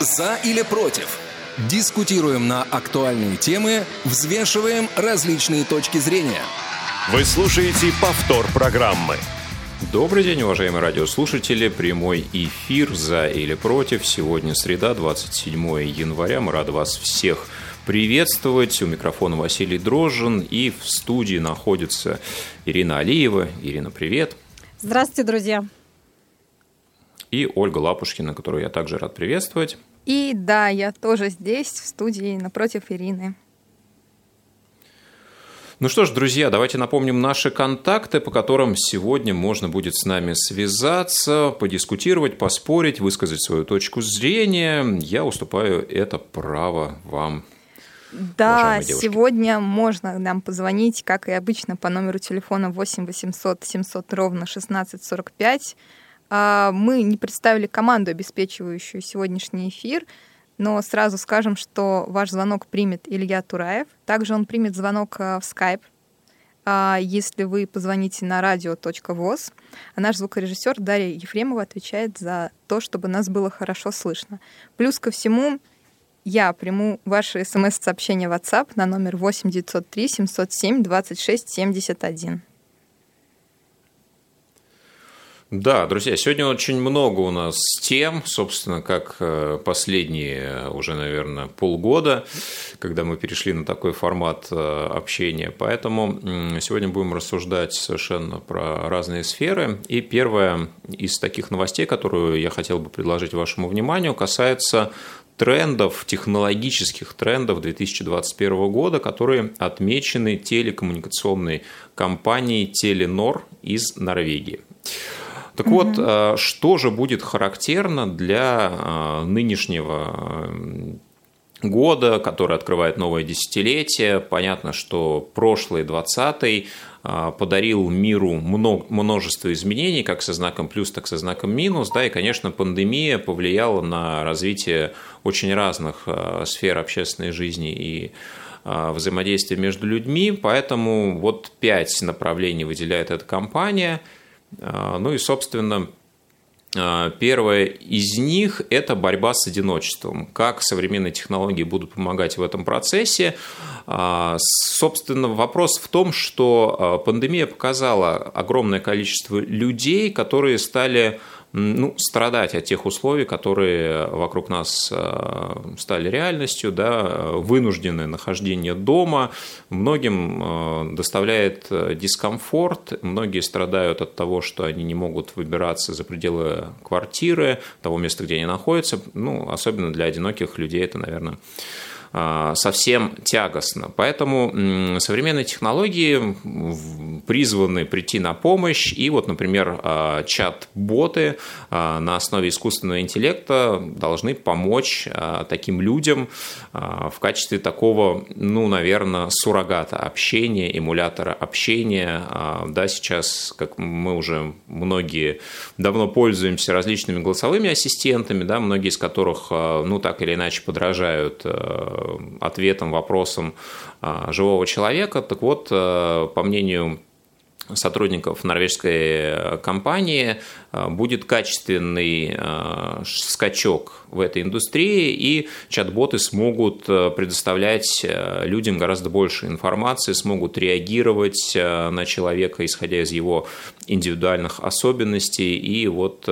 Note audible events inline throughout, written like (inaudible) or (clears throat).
За или против? Дискутируем на актуальные темы, взвешиваем различные точки зрения. Вы слушаете повтор программы. Добрый день, уважаемые радиослушатели. Прямой эфир «За или против». Сегодня среда, 27 января. Мы рады вас всех приветствовать. У микрофона Василий Дрожжин. И в студии находится Ирина Алиева. Ирина, привет. Здравствуйте, друзья. И Ольга Лапушкина, которую я также рад приветствовать. И да, я тоже здесь, в студии, напротив Ирины. Ну что ж, друзья, давайте напомним наши контакты, по которым сегодня можно будет с нами связаться, подискутировать, поспорить, высказать свою точку зрения. Я уступаю это право вам. Да, сегодня можно нам позвонить, как и обычно, по номеру телефона 8 800 700 ровно 1645. А, мы не представили команду, обеспечивающую сегодняшний эфир, но сразу скажем, что ваш звонок примет Илья Тураев. Также он примет звонок а, в Skype, а, если вы позвоните на radio.voz. А наш звукорежиссер Дарья Ефремова отвечает за то, чтобы нас было хорошо слышно. Плюс ко всему, я приму ваши смс-сообщения в WhatsApp на номер 8 903 707 26 71. Да, друзья, сегодня очень много у нас тем, собственно, как э, последние уже, наверное, полгода, когда мы перешли на такой формат э, общения. Поэтому сегодня будем рассуждать совершенно про разные сферы. И первая из таких новостей, которую я хотел бы предложить вашему вниманию, касается трендов, технологических трендов 2021 года, которые отмечены телекоммуникационной компанией Теленор из Норвегии. Так вот, э, что же будет характерно для э, нынешнего э, года, который открывает новое десятилетие. Понятно, что прошлый, 20-й, подарил миру множество изменений, как со знаком плюс, так со знаком минус. Да, и, конечно, пандемия повлияла на развитие очень разных сфер общественной жизни и взаимодействия между людьми. Поэтому вот пять направлений выделяет эта компания – ну и, собственно, а, Первое из них – это борьба с одиночеством. Как современные технологии будут помогать в этом процессе? А, собственно, вопрос в том, что пандемия показала огромное количество людей, которые стали ну, страдать от тех условий, которые вокруг нас э, стали реальностью, да, вынужденное нахождение дома, многим э, доставляет дискомфорт, многие страдают от того, что они не могут выбираться за пределы квартиры, того места, где они находятся, ну, особенно для одиноких людей это, наверное, совсем тягостно. Поэтому современные технологии призваны прийти на помощь. И вот, например, а, чат-боты а, на основе искусственного интеллекта должны помочь таким людям в качестве такого, ну, наверное, суррогата общения, эмулятора общения. Да, сейчас, как мы уже многие давно пользуемся различными голосовыми ассистентами, да, многие из которых, ну, так или иначе подражают ответом, вопросом а, живого человека. Так вот, э, по мнению сотрудников норвежской компании э, будет качественный скачок в этой индустрии, и чат-боты смогут предоставлять людям гораздо больше информации, смогут реагировать на человека, исходя из его индивидуальных особенностей, и вот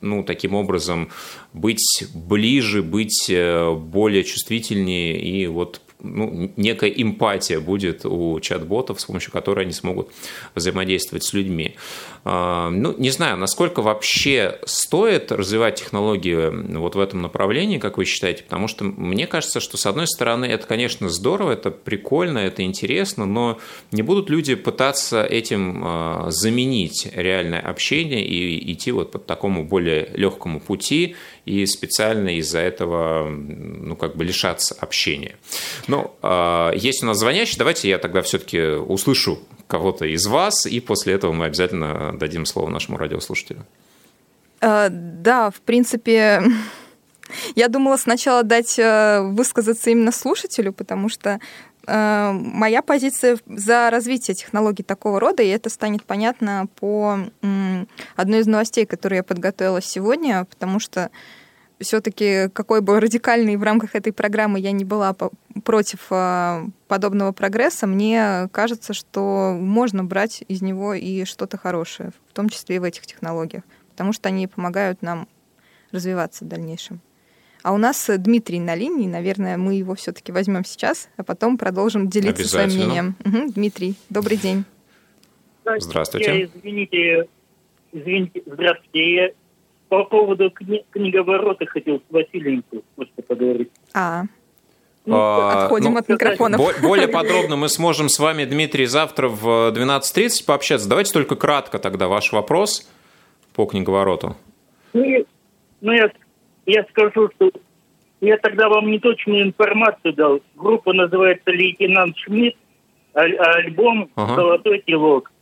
ну, таким образом быть ближе, быть э, более чувствительнее и вот ну, некая эмпатия будет у чат-ботов, с помощью которой они смогут взаимодействовать с людьми. А, ну, не знаю, насколько вообще стоит развивать технологии вот в этом направлении, как вы считаете, потому что мне кажется, что с одной стороны это, конечно, здорово, это прикольно, это интересно, но не будут люди пытаться этим а, заменить реальное общение и идти вот по такому более легкому пути и специально из-за этого ну, как бы лишаться общения. Ну, а, есть у нас звонящий, давайте я тогда все-таки услышу кого-то из вас, и после этого мы обязательно дадим слово нашему радиослушателю. А, да, в принципе, я думала сначала дать э, высказаться именно слушателю, потому что э, моя позиция за развитие технологий такого рода, и это станет понятно по одной из новостей, которые я подготовила сегодня, потому что все-таки какой бы радикальной в рамках этой программы я не была против а, подобного прогресса, мне кажется, что можно брать из него и что-то хорошее, в том числе и в этих технологиях, потому что они помогают нам развиваться в дальнейшем. А у нас Дмитрий на линии, наверное, мы его все-таки возьмем сейчас, а потом продолжим делиться своим мнением. Угу. Дмитрий, добрый день. Здравствуйте. Я, извините, извините, здравствуйте. По поводу кни- книговорота хотел с Василием просто поговорить. А, ну, а, отходим ну, от микрофона. Более (laughs) подробно мы сможем с вами, Дмитрий, завтра в 12.30 пообщаться. Давайте только кратко тогда ваш вопрос по книговороту. Ну, ну я, я скажу, что я тогда вам неточную информацию дал. Группа называется «Лейтенант Шмидт», а, а альбом ага. «Золотой телок».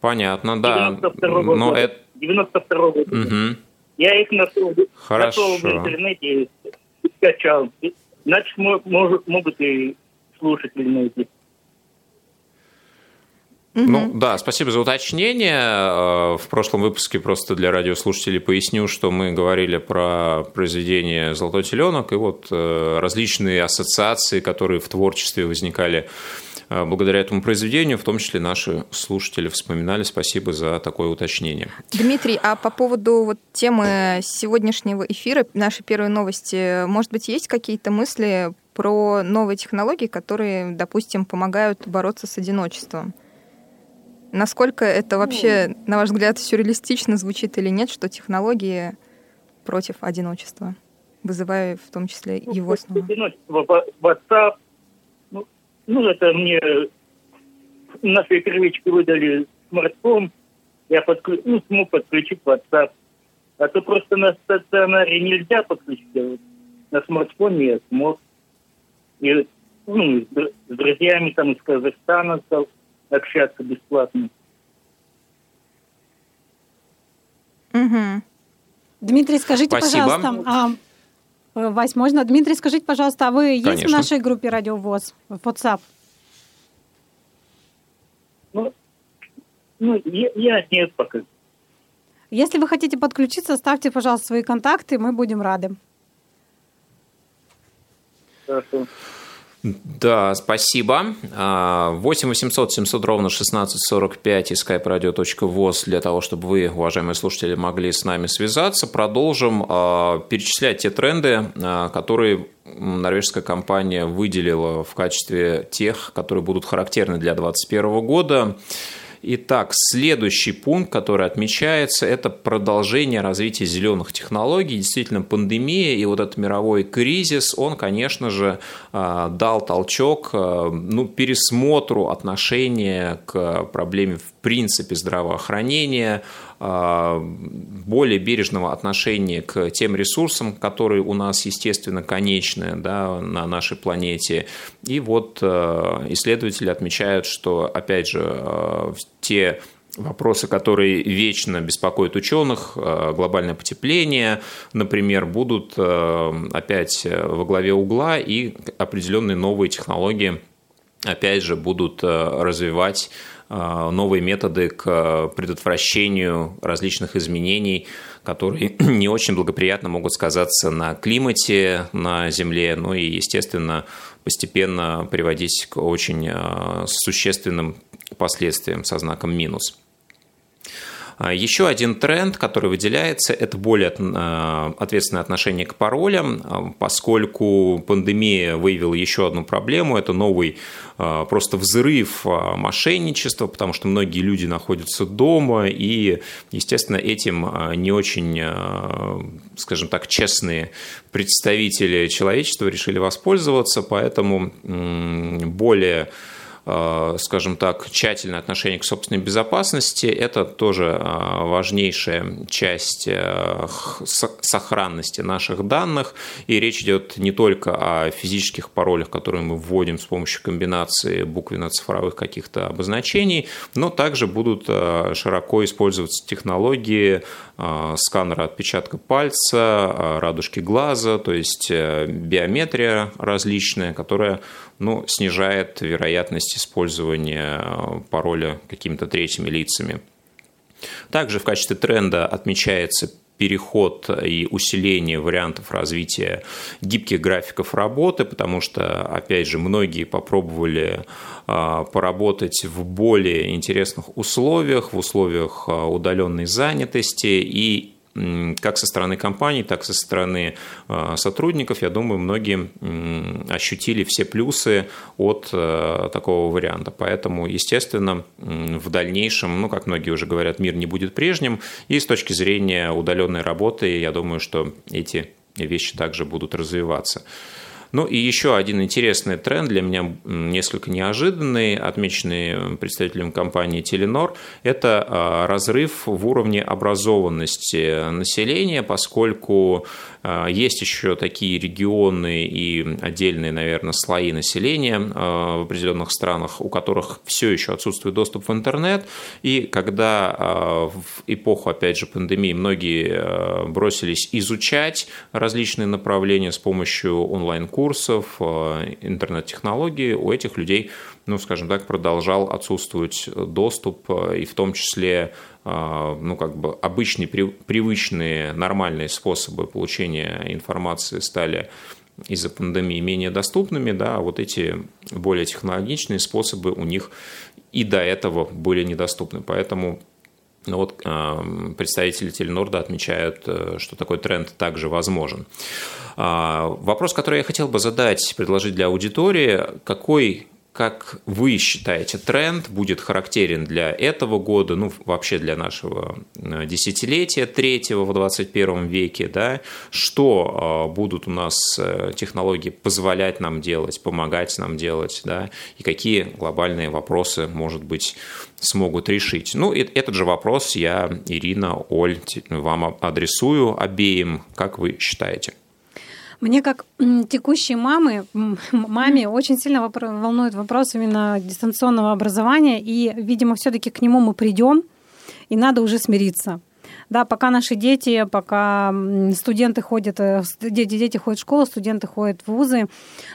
Понятно, да. 92 года. Но это... 92 года. Угу. Я их нашел, нашел в интернете и скачал. Значит, может, могут и слушатели найти. Ну да, спасибо за уточнение. Э, в прошлом выпуске просто для радиослушателей поясню, что мы говорили про произведение «Золотой теленок» и вот э, различные ассоциации, которые в творчестве возникали благодаря этому произведению, в том числе наши слушатели вспоминали. Спасибо за такое уточнение. Дмитрий, а по поводу вот темы сегодняшнего эфира, нашей первой новости, может быть, есть какие-то мысли про новые технологии, которые, допустим, помогают бороться с одиночеством? Насколько это вообще, на ваш взгляд, сюрреалистично звучит или нет, что технологии против одиночества, вызывая в том числе ну, его снова? Одиночество, WhatsApp, ну, это мне нашей первичке выдали смартфон, я подклю... ну, смог подключить WhatsApp. А то просто на стационаре нельзя подключить, а вот на смартфоне я смог. И ну, с друзьями там из Казахстана стал общаться бесплатно. Угу. Дмитрий, скажите, Спасибо. пожалуйста, а Э, Вась, можно? Дмитрий, скажите, пожалуйста, а вы Конечно. есть в нашей группе Радио ВОЗ в WhatsApp? Ну, ну я, я нет пока. Если вы хотите подключиться, ставьте, пожалуйста, свои контакты, мы будем рады. Хорошо. Да, спасибо. 8 800 700 ровно 1645 и skype-radio.voz для того, чтобы вы, уважаемые слушатели, могли с нами связаться. Продолжим а, перечислять те тренды, а, которые норвежская компания выделила в качестве тех, которые будут характерны для 2021 года. Итак, следующий пункт, который отмечается, это продолжение развития зеленых технологий. Действительно, пандемия и вот этот мировой кризис, он, конечно же, а, дал толчок а, ну, пересмотру отношения к проблеме в принципе здравоохранения, а, более бережного отношения к тем ресурсам, которые у нас, естественно, конечны да, на нашей планете. И вот а, исследователи отмечают, что, опять же, а, те вопросы, которые вечно беспокоят ученых, глобальное потепление, например, будут опять во главе угла, и определенные новые технологии, опять же, будут развивать новые методы к предотвращению различных изменений, которые (clears throat) не очень благоприятно могут сказаться на климате на Земле, ну и, естественно, постепенно приводить к очень а, существенным последствиям со знаком минус. А, еще один тренд, который выделяется, это более а, ответственное отношение к паролям, а, поскольку пандемия выявила еще одну проблему, это новый просто взрыв мошенничества, потому что многие люди находятся дома, и, естественно, этим не очень, скажем так, честные представители человечества решили воспользоваться, поэтому более Э, скажем так, тщательное отношение к собственной безопасности – это тоже э, важнейшая часть э, сохранности наших данных. И речь идет не только о физических паролях, которые мы вводим с помощью комбинации буквенно-цифровых каких-то обозначений, но также будут широко использоваться технологии сканера отпечатка пальца, радужки глаза, то есть биометрия различная, которая ну, снижает вероятность использования э, пароля какими-то третьими лицами. Также в качестве тренда отмечается переход и усиление вариантов развития гибких графиков работы, потому что, опять же, многие попробовали а, поработать в более интересных условиях, в условиях а, удаленной занятости, и как со стороны компаний, так и со стороны а, сотрудников, я думаю, многие ощутили все плюсы от а, такого варианта. Поэтому, естественно, в дальнейшем, ну, как многие уже говорят, мир не будет прежним. И с точки зрения удаленной работы, я думаю, что эти вещи также будут развиваться. Ну и еще один интересный тренд, для меня несколько неожиданный, отмеченный представителем компании Telenor, это а, разрыв в уровне образованности населения, поскольку есть еще такие регионы и отдельные, наверное, слои населения а, в определенных странах, у которых все еще отсутствует доступ в интернет. И когда в эпоху, опять же, пандемии многие бросились изучать различные направления с помощью онлайн-курсов, курсов, интернет-технологий, у этих людей, ну, скажем так, продолжал отсутствовать доступ, э, и в том числе э, ну, как бы обычные, привычные, нормальные способы получения информации стали из-за пандемии менее доступными, да, а вот эти более технологичные способы у них и до этого были недоступны. Поэтому ну вот представители Теленорда отмечают, что такой тренд также возможен. А, вопрос, который я хотел бы задать, предложить для аудитории, какой как вы считаете, тренд будет характерен для этого года, ну, вообще для нашего э, десятилетия третьего в 21 веке, да, что а, будут у нас э, технологии позволять нам делать, помогать нам делать, да, и какие глобальные вопросы, может быть, смогут решить. Ну, этот же вопрос я, Ирина, Оль, вам адресую обеим, как вы считаете? Мне как текущей мамы, маме очень сильно волнует вопрос именно дистанционного образования, и, видимо, все-таки к нему мы придем, и надо уже смириться. Да, пока наши дети, пока студенты ходят, э, дети, дети ходят в школу, студенты ходят в вузы,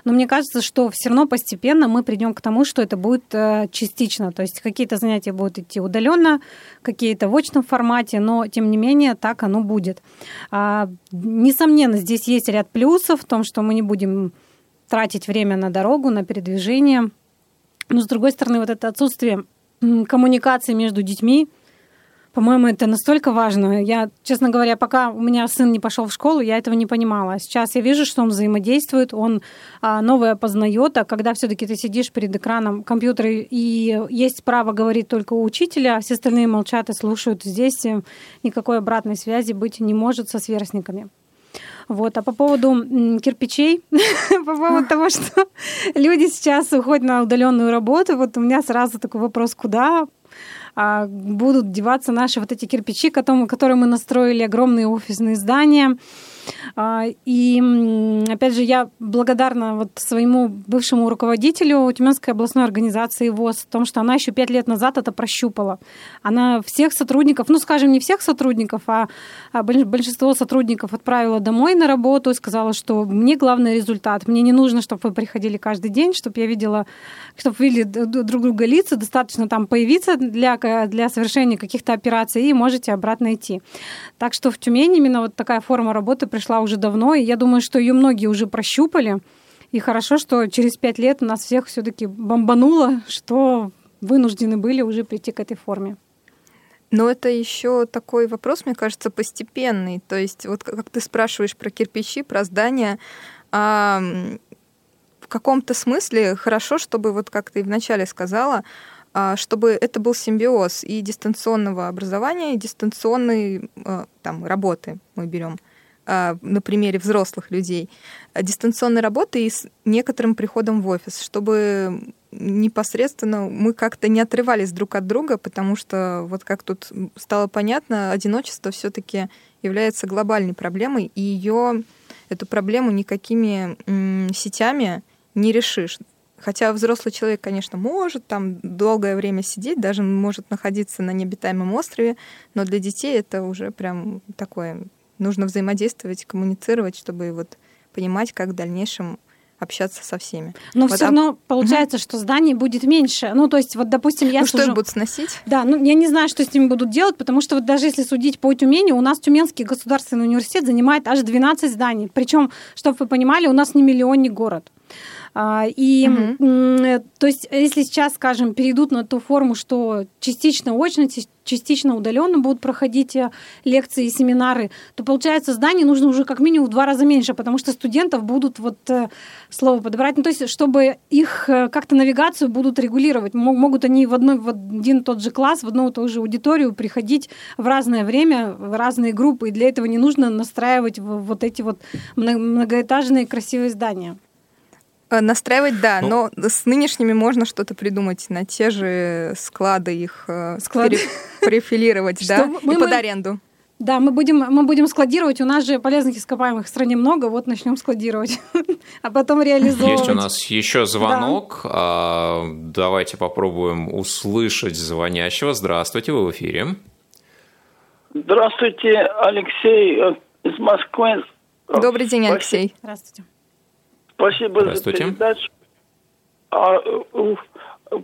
но мне кажется, что все равно постепенно мы придем к тому, что это будет э, частично. То есть какие-то занятия будут идти удаленно, какие-то в очном формате, но тем не менее так оно будет. А, несомненно, здесь есть ряд плюсов в том, что мы не будем тратить время на дорогу, на передвижение. Но, с другой стороны, вот это отсутствие коммуникации между детьми, по-моему, это настолько важно. Я, честно говоря, пока у меня сын не пошел в школу, я этого не понимала. Сейчас я вижу, что он взаимодействует, он а, новое познает, а когда все-таки ты сидишь перед экраном компьютера и есть право говорить только у учителя, а все остальные молчат и слушают, здесь э, никакой обратной связи быть не может со сверстниками. Вот. А по поводу кирпичей, (laughs) по поводу того, что люди сейчас уходят на удаленную работу, вот у меня сразу такой вопрос, куда будут деваться наши вот эти кирпичи, которые мы настроили, огромные офисные здания. А, и, опять же, я благодарна вот своему бывшему руководителю Тюменской областной организации ВОЗ о том, что она еще пять лет назад это прощупала. Она всех сотрудников, ну, скажем, не всех сотрудников, а, а большинство сотрудников отправила домой на работу и сказала, что мне главный результат. Мне не нужно, чтобы вы приходили каждый день, чтобы я видела, чтобы видели друг друга лица, достаточно там появиться для, для совершения каких-то операций и можете обратно идти. Так что в Тюмени именно вот такая форма работы пришла уже давно, и я думаю, что ее многие уже прощупали. И хорошо, что через пять лет нас всех все-таки бомбануло, что вынуждены были уже прийти к этой форме. Но это еще такой вопрос, мне кажется, постепенный. То есть, вот как ты спрашиваешь про кирпичи, про здания, а в каком-то смысле хорошо, чтобы, вот как ты вначале сказала, а, чтобы это был симбиоз и дистанционного образования, и дистанционной а, там, работы мы берем. А, на примере взрослых людей, а, дистанционной работы и с некоторым приходом в офис, чтобы непосредственно мы как-то не отрывались друг от друга, потому что вот как тут стало понятно, одиночество все-таки является глобальной проблемой, и ее эту проблему никакими сетями не решишь. Хотя взрослый человек, конечно, может там долгое время сидеть, даже может находиться на необитаемом острове, но для детей это уже прям такое нужно взаимодействовать, коммуницировать, чтобы вот понимать, как в дальнейшем общаться со всеми. Но вот, все равно а... получается, угу. что зданий будет меньше. Ну, то есть, вот, допустим, я ну, сужу... что их будут сносить? Да, ну, я не знаю, что с ними будут делать, потому что вот даже если судить по Тюмени, у нас Тюменский государственный университет занимает аж 12 зданий. Причем, чтобы вы понимали, у нас не миллионный город. А, и угу. то есть, если сейчас, скажем, перейдут на ту форму, что частично очно, частично удаленно будут проходить э, лекции и семинары, то получается зданий нужно уже как минимум в два раза меньше, потому что студентов будут вот э, слово подобрать, ну, то есть чтобы их э, как-то навигацию будут регулировать, могут они в, одной, в один тот же класс, в одну и ту же аудиторию приходить в разное время, в разные группы, и для этого не нужно настраивать вот эти вот многоэтажные красивые здания. Э, настраивать, да, ну, но с нынешними можно что-то придумать, на те же склады их э, склады. перефилировать, да, и под аренду. Да, мы будем, мы будем складировать. У нас же полезных ископаемых в стране много, вот начнем складировать, (laughs) а потом реализовывать. Есть у нас еще звонок. Да. А, давайте попробуем услышать звонящего. Здравствуйте, вы в эфире. Здравствуйте, Алексей э, из Москвы. Добрый день, Алексей. Здравствуйте. Спасибо за передачу. А,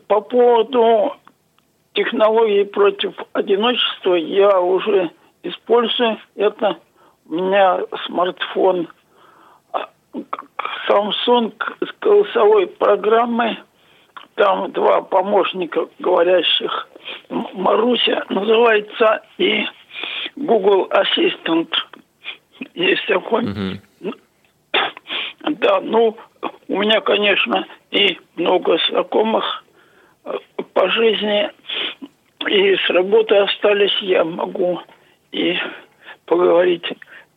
по поводу технологий против одиночества я уже использую это. У меня смартфон а, Samsung с голосовой программой. Там два помощника говорящих. Маруся называется и Google Assistant. Есть такой. Угу. Да, ну, у меня, конечно, и много знакомых э, по жизни, и с работы остались, я могу и поговорить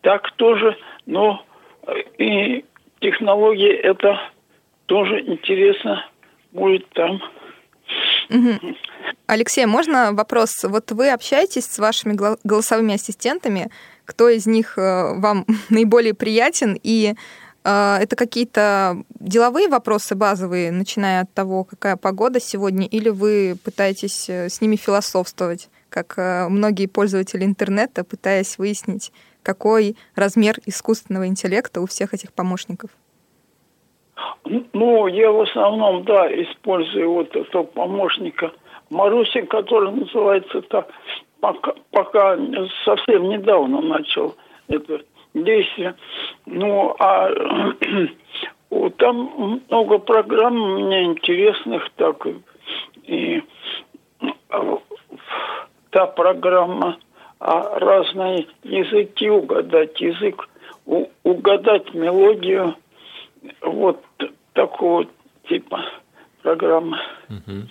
так тоже, но э, и технологии это тоже интересно будет там. Алексей, можно вопрос? Вот вы общаетесь с вашими голосовыми ассистентами, кто из них э, вам (laughs) наиболее приятен, и а, это какие-то деловые вопросы базовые, начиная от того, какая погода сегодня, или вы пытаетесь э, с ними философствовать, как э, многие пользователи интернета, пытаясь выяснить, какой размер искусственного интеллекта у всех этих помощников? Ну, я в основном, да, использую вот этого помощника Маруси, который называется так, пока, пока совсем недавно начал это действия. Ну, а (clears throat) там много программ мне интересных, так и а, та программа а разные языки угадать, язык у, угадать мелодию, вот такого типа программы. Угу.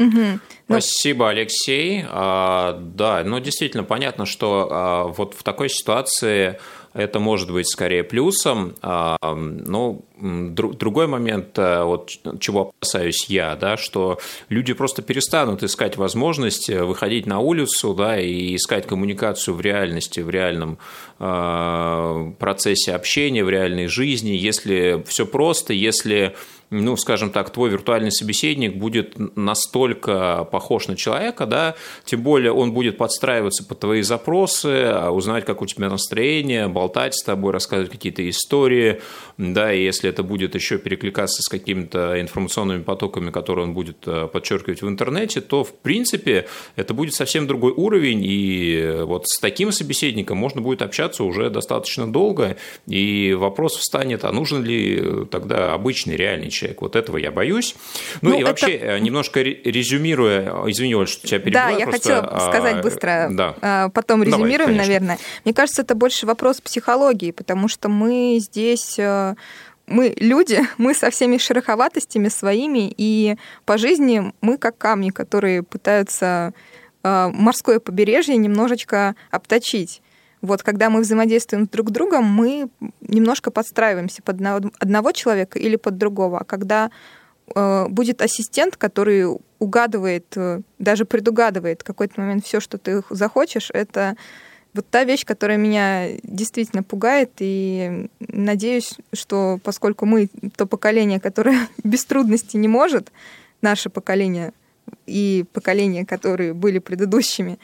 Угу. Спасибо, Алексей. А, да, ну действительно понятно, что а, вот в такой ситуации это может быть скорее плюсом. А, но другой момент, э, вот чего опасаюсь я, да, что люди просто перестанут искать возможность выходить на улицу да, и искать коммуникацию в реальности, в реальном а, процессе общения, в реальной жизни, если все просто, если ну, скажем так, твой виртуальный собеседник будет настолько похож на человека, да, тем более он будет подстраиваться под твои запросы, узнать, как у тебя настроение, болтать с тобой, рассказывать какие-то истории, да, и если это будет еще перекликаться с какими-то информационными потоками, которые он будет э, подчеркивать в интернете, то, в принципе, это будет совсем другой уровень, и вот с таким собеседником можно будет общаться уже достаточно долго, и вопрос встанет, а нужен ли тогда обычный реальный человек? Вот этого я боюсь. Ну, ну и это... вообще, э, немножко резюмируя, извини, Оль, что тебя перебиваю. Да, я просто, хотела а, сказать быстро, да. А, потом резюмируем, Давай, наверное. Мне кажется, это больше вопрос психологии, потому что мы здесь э, мы люди, (laughs) мы со всеми шероховатостями своими, и по жизни мы как камни, которые пытаются э, морское побережье немножечко обточить. Вот когда мы взаимодействуем друг с другом, мы немножко подстраиваемся под одного человека или под другого. А когда э, будет ассистент, который угадывает, э, даже предугадывает в какой-то момент все, что ты захочешь, это вот та вещь, которая меня действительно пугает, и надеюсь, что поскольку мы то поколение, которое (laughs) без трудностей не может, наше поколение и поколения, которые были предыдущими,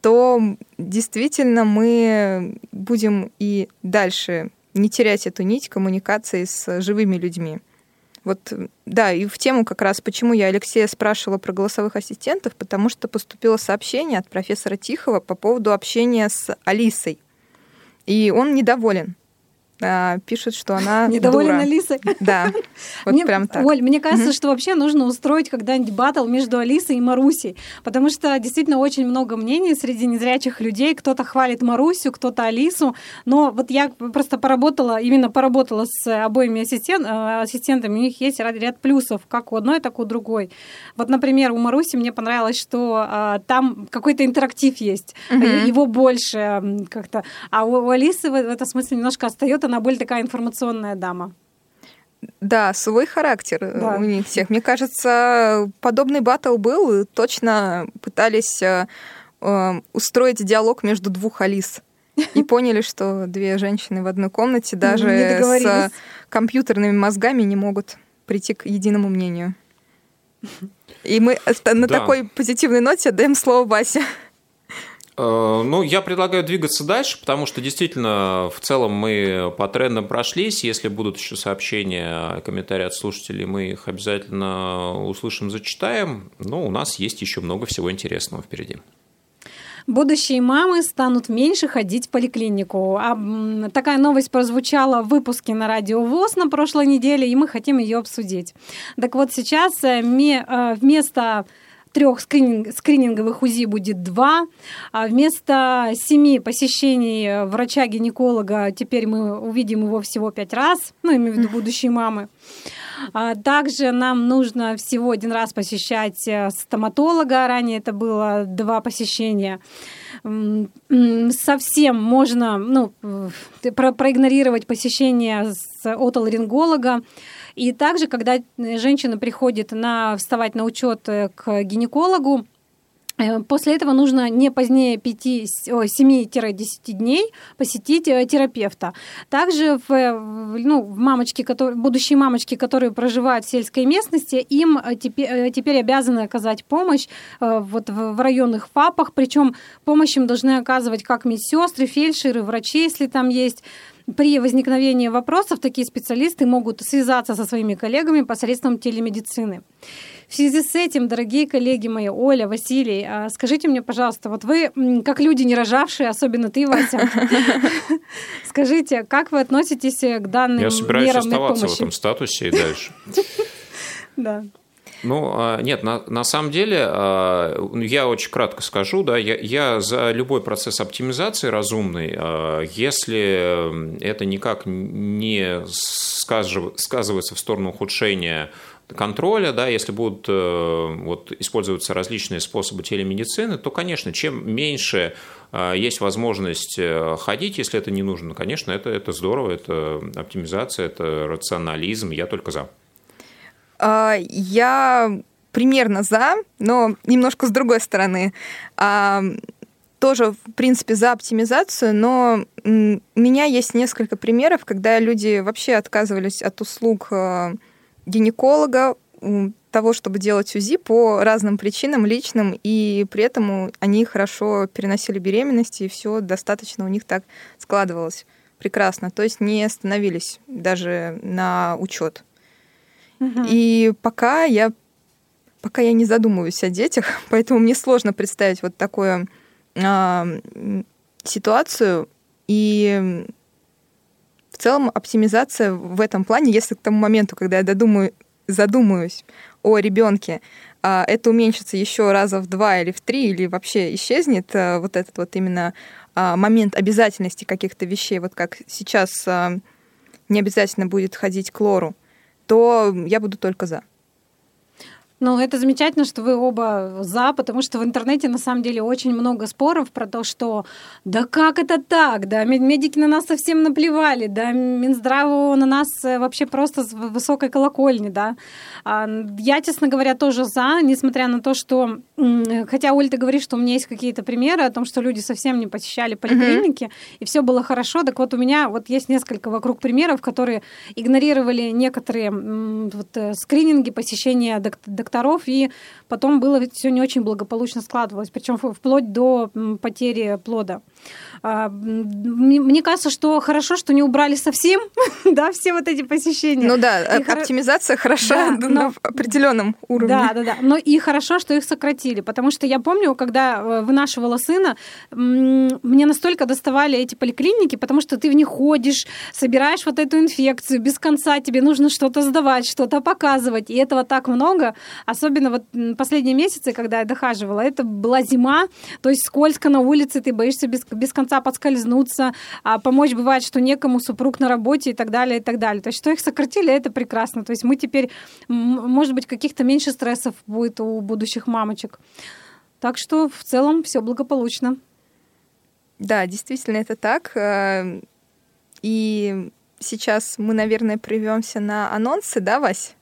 то действительно мы будем и дальше не терять эту нить коммуникации с живыми людьми. Вот, да, и в тему как раз, почему я Алексея спрашивала про голосовых ассистентов, потому что поступило сообщение от профессора Тихого по поводу общения с Алисой. И он недоволен а, пишут, что она (laughs) Недовольна дура. Алисой? Да, (laughs) вот мне, прям так. Оль, мне кажется, что вообще нужно устроить когда-нибудь батл между Алисой и Марусей, потому что действительно очень много мнений среди незрячих людей. Кто-то хвалит Марусю, кто-то Алису, но вот я просто поработала, именно поработала с обоими ассистент, э, ассистентами, у них есть ряд, ряд плюсов, как у одной, так и у другой. Вот, например, у Маруси мне понравилось, что а, там какой-то интерактив есть, угу. его больше как-то, а у, у Алисы в, в этом смысле немножко остается она более такая информационная дама. Да, свой характер да. у них всех. Мне кажется, подобный батл был, точно пытались э, э, устроить диалог между двух Алис. И (laughs) поняли, что две женщины в одной комнате даже с компьютерными мозгами не могут прийти к единому мнению. (laughs) И мы на да. такой позитивной ноте отдаем слово Васе. Э, ну, я предлагаю двигаться дальше, потому что действительно в целом мы по трендам прошлись. Если будут еще сообщения, комментарии от слушателей, мы их обязательно услышим, зачитаем. Но у нас есть еще много всего интересного впереди. Будущие мамы станут меньше ходить в поликлинику. А, такая новость прозвучала в выпуске на радио ВОЗ на прошлой неделе, и мы хотим ее обсудить. Так вот сейчас э, э, вместо трех скрининг, скрининговых УЗИ будет два. А вместо семи посещений врача-гинеколога теперь мы увидим его всего пять раз, ну, имею в виду будущие мамы. А также нам нужно всего один раз посещать э, стоматолога. Ранее это было два посещения. Совсем можно ну, про проигнорировать посещение с отоларинголога. И также, когда э, женщина приходит на, вставать на учет э, к гинекологу, э, После этого нужно не позднее 7-10 дней посетить терапевта. Также в, ну, в мамочки, которые, будущие мамочки, которые проживают в сельской местности, им теперь, теперь обязаны оказать помощь вот в, районных ФАПах, причем помощь им должны оказывать как медсестры, фельдшеры, врачи, если там есть при возникновении вопросов такие специалисты могут связаться со своими коллегами посредством телемедицины. В связи с этим, дорогие коллеги мои, Оля, Василий, а, скажите мне, пожалуйста, вот вы, как люди не рожавшие, особенно ты, Вася, (laughs) скажите, как вы относитесь к данным Я собираюсь оставаться в этом статусе и дальше. (laughs) Да. Ну, а, нет, на, на самом деле, а, я очень кратко скажу, да, я, я за любой процесс оптимизации разумный, а, если это никак не сказывается в сторону ухудшения контроля, да, если будут э, вот, использоваться различные способы телемедицины, то, конечно, чем меньше есть возможность э, ходить, если это не нужно, конечно, это, это здорово, это оптимизация, это рационализм, я только за. А, я примерно за, но немножко с другой стороны. А, тоже, в принципе, за оптимизацию, но у меня есть несколько примеров, когда люди вообще отказывались от услуг э, гинеколога, того, чтобы делать УЗИ по разным причинам личным, и при этом они хорошо переносили беременность, и все достаточно у них так складывалось прекрасно. То есть не становились даже на учет. И пока я пока я не задумываюсь о детях, (laughs) поэтому мне сложно представить вот такую а, ситуацию. И в целом оптимизация в этом плане, если к тому моменту, когда я додумаю, задумаюсь о ребенке, а, это уменьшится еще раза в два или в три, или вообще исчезнет а, вот этот вот именно момент обязательности каких-то вещей, вот как сейчас не обязательно будет ходить к лору, то я буду только за. Ну, это замечательно, что вы оба за, потому что в интернете на самом деле очень много споров про то, что да как это так, да, медики на нас совсем наплевали, да, Минздраву на нас э, вообще просто с высокой колокольни, да. А, я, честно говоря, тоже за, несмотря на то, что, хотя, Оль, ты говоришь, что у меня есть какие-то примеры о том, что люди совсем не посещали поликлиники, mm-hmm. и все было хорошо, так вот у меня вот есть несколько вокруг примеров, которые игнорировали некоторые вот, э, скрининги посещения докторов докторов, и потом было все не очень благополучно складывалось, причем вплоть до потери плода. А, мне кажется, что хорошо, что не убрали совсем, (laughs) да, все вот эти посещения. Ну да, и оптимизация хор... хороша да, на определенном уровне. Да, да, да. Но и хорошо, что их сократили, потому что я помню, когда э, вынашивала сына, мне настолько доставали эти поликлиники, потому что ты в них ходишь, собираешь вот эту инфекцию без конца, тебе нужно что-то сдавать, что-то показывать, и этого так много, особенно вот последние месяцы, когда я дохаживала, это была зима, то есть скользко на улице, ты боишься без, без конца подскользнуться, а помочь бывает, что некому, супруг на работе и так далее, и так далее. То есть, что их сократили, это прекрасно. То есть мы теперь, может быть, каких-то меньше стрессов будет у будущих мамочек. Так что в целом все благополучно. Да, действительно, это так. Э, и сейчас мы, наверное, прервемся на анонсы, да, Вась?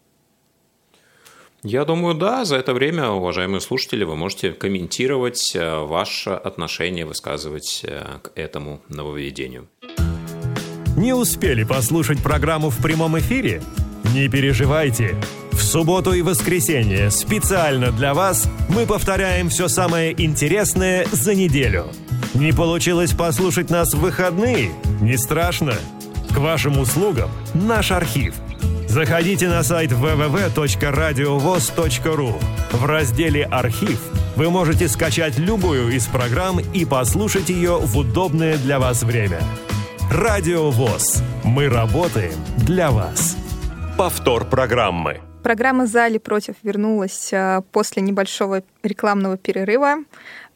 Я думаю, да. За это время, уважаемые слушатели, вы можете комментировать э, ваше отношение, высказывать э, к этому нововведению. Не успели послушать программу в прямом эфире? Не переживайте. В субботу и воскресенье специально для вас мы повторяем все самое интересное за неделю. Не получилось послушать нас в выходные? Не страшно. К вашим услугам наш архив – Заходите на сайт www.radiovoz.ru. В разделе «Архив» вы можете скачать любую из программ и послушать ее в удобное для вас время. Радио ВОЗ. Мы работаем для вас. Повтор программы. Программа «За или против» вернулась а, после небольшого рекламного перерыва.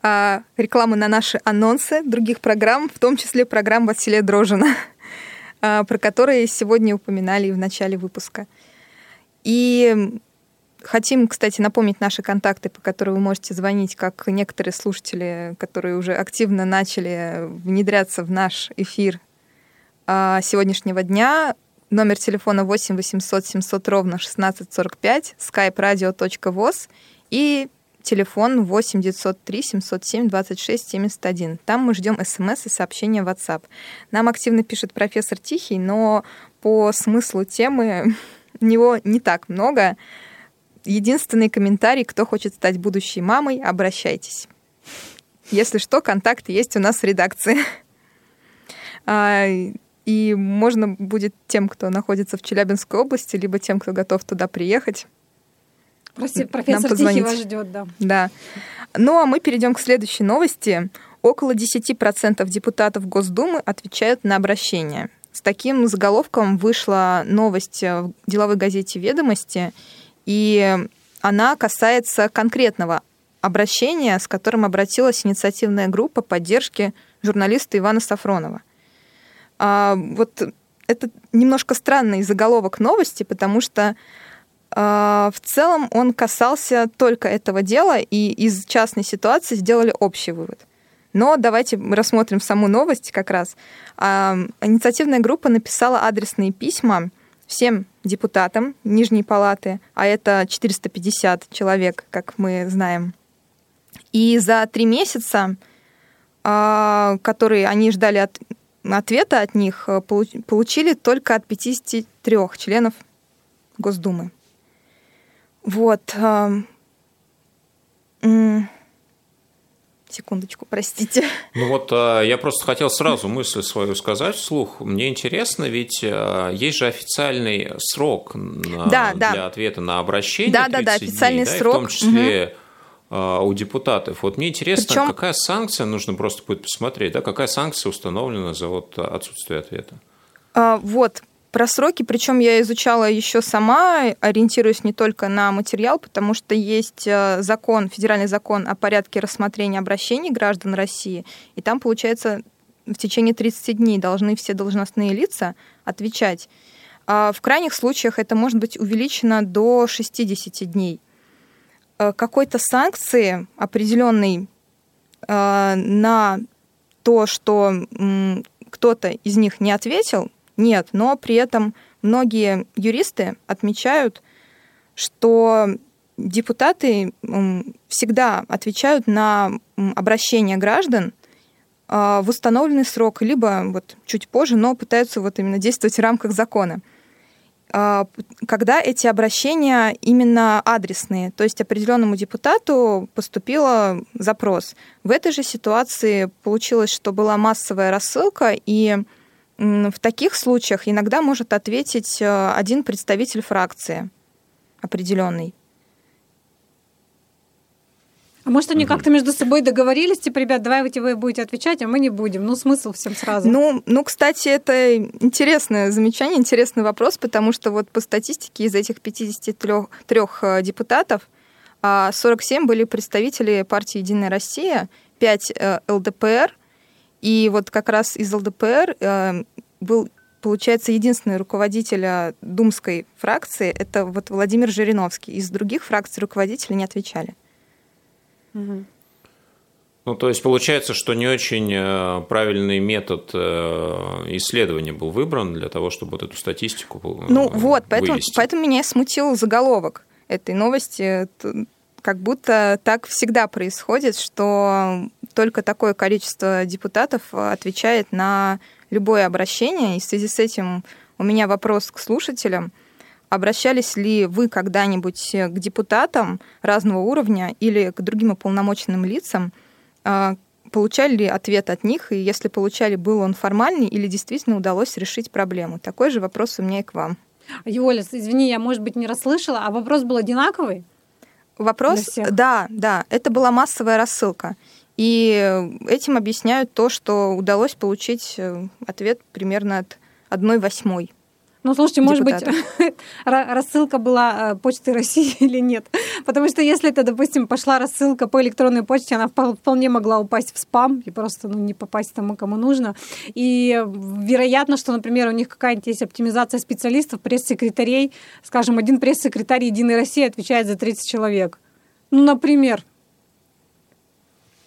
А, рекламы на наши анонсы других программ, в том числе программ Василия Дрожина. А, про которые сегодня упоминали в начале выпуска. И хотим, кстати, напомнить наши контакты, по которым вы можете звонить, как некоторые слушатели, которые уже активно начали внедряться в наш эфир а, сегодняшнего дня. Номер телефона 8 800 700 ровно 1645, skype radio.voz и телефон 8 903 707 26 71. Там мы ждем смс и сообщения в WhatsApp. Нам активно пишет профессор Тихий, но по смыслу темы (laughs) у него не так много. Единственный комментарий, кто хочет стать будущей мамой, обращайтесь. Если что, контакты есть у нас в редакции. (laughs) А, и можно будет тем, кто находится в Челябинской области, либо тем, кто готов туда приехать, Прости, профессор Тихий вас ждет, да. Да. Ну а мы перейдем к следующей новости. Около 10% депутатов Госдумы отвечают на обращения. С таким заголовком вышла новость в деловой газете «Ведомости», и она касается конкретного обращения, с которым обратилась инициативная группа поддержки журналиста Ивана Сафронова. А, вот это немножко странный заголовок новости, потому что в целом он касался только этого дела, и из частной ситуации сделали общий вывод. Но давайте рассмотрим саму новость как раз. А, инициативная группа написала адресные письма всем депутатам Нижней Палаты, а это 450 человек, как мы знаем. И за три месяца, а, которые они ждали от, ответа от них, получили только от 53 членов Госдумы. Вот. Секундочку, простите. (laughs) Ну вот а, я просто хотел сразу мысль свою сказать вслух. Мне интересно, ведь а, есть же официальный срок на, да, для да. ответа на обращение. Да, да, да, официальный дней, срок. Да, в том числе угу. у депутатов. Вот мне интересно, Причем... какая санкция, нужно просто будет посмотреть, да, какая санкция установлена за вот отсутствие ответа? А, вот, про сроки, причем я изучала еще сама, ориентируясь не только на материал, потому что есть э, закон, федеральный закон о порядке рассмотрения обращений граждан России, и там, получается, в течение 30 дней должны все должностные лица отвечать. А в крайних случаях это может быть увеличено до 60 дней. Э, какой-то санкции определенной э, на то, что кто-то из них не ответил, нет, но при этом многие юристы отмечают, что депутаты всегда отвечают на обращения граждан а, в установленный срок, либо вот чуть позже, но пытаются вот именно действовать в рамках закона. а, когда эти обращения именно адресные, то есть определенному депутату поступил запрос. В этой же ситуации получилось, что была массовая рассылка, и в таких случаях иногда может ответить э, один представитель фракции определенный. А может, они как-то между собой договорились, типа, ребят, давай вы будете отвечать, а мы не будем. Ну, смысл всем сразу. Ну, ну, кстати, это интересное замечание, интересный вопрос, потому что вот по статистике из этих 53 э, депутатов 47 а, были представители партии «Единая Россия», 5 э, ЛДПР, и вот как раз из ЛДПР э, был получается, единственный руководитель думской фракции — это вот Владимир Жириновский. Из других фракций руководители не отвечали. Ну, то есть получается, что не очень э, правильный метод э, исследования был выбран для того, чтобы вот эту статистику Ну вот, поэтому, поэтому меня смутил заголовок этой новости. Как будто так всегда происходит, что только такое количество депутатов отвечает на любое обращение. И в связи с этим у меня вопрос к слушателям. Обращались ли вы когда-нибудь к депутатам разного уровня или к другим уполномоченным лицам? А, получали ли ответ от них? И если получали, был он формальный или действительно удалось решить проблему? Такой же вопрос у меня и к вам. Юля, извини, я, может быть, не расслышала, а вопрос был одинаковый? Вопрос, да, да, это была массовая рассылка. И этим объясняют то, что удалось получить э, ответ примерно от одной восьмой ну, слушайте, может быть, (laughs) рассылка была э, Почты России (laughs) или нет? Потому что если это, допустим, пошла рассылка по электронной почте, она вполне могла упасть в спам и просто ну, не попасть тому, кому нужно. И вероятно, что, например, у них какая-нибудь есть оптимизация специалистов, пресс-секретарей. Скажем, один пресс-секретарь Единой России отвечает за 30 человек. Ну, например,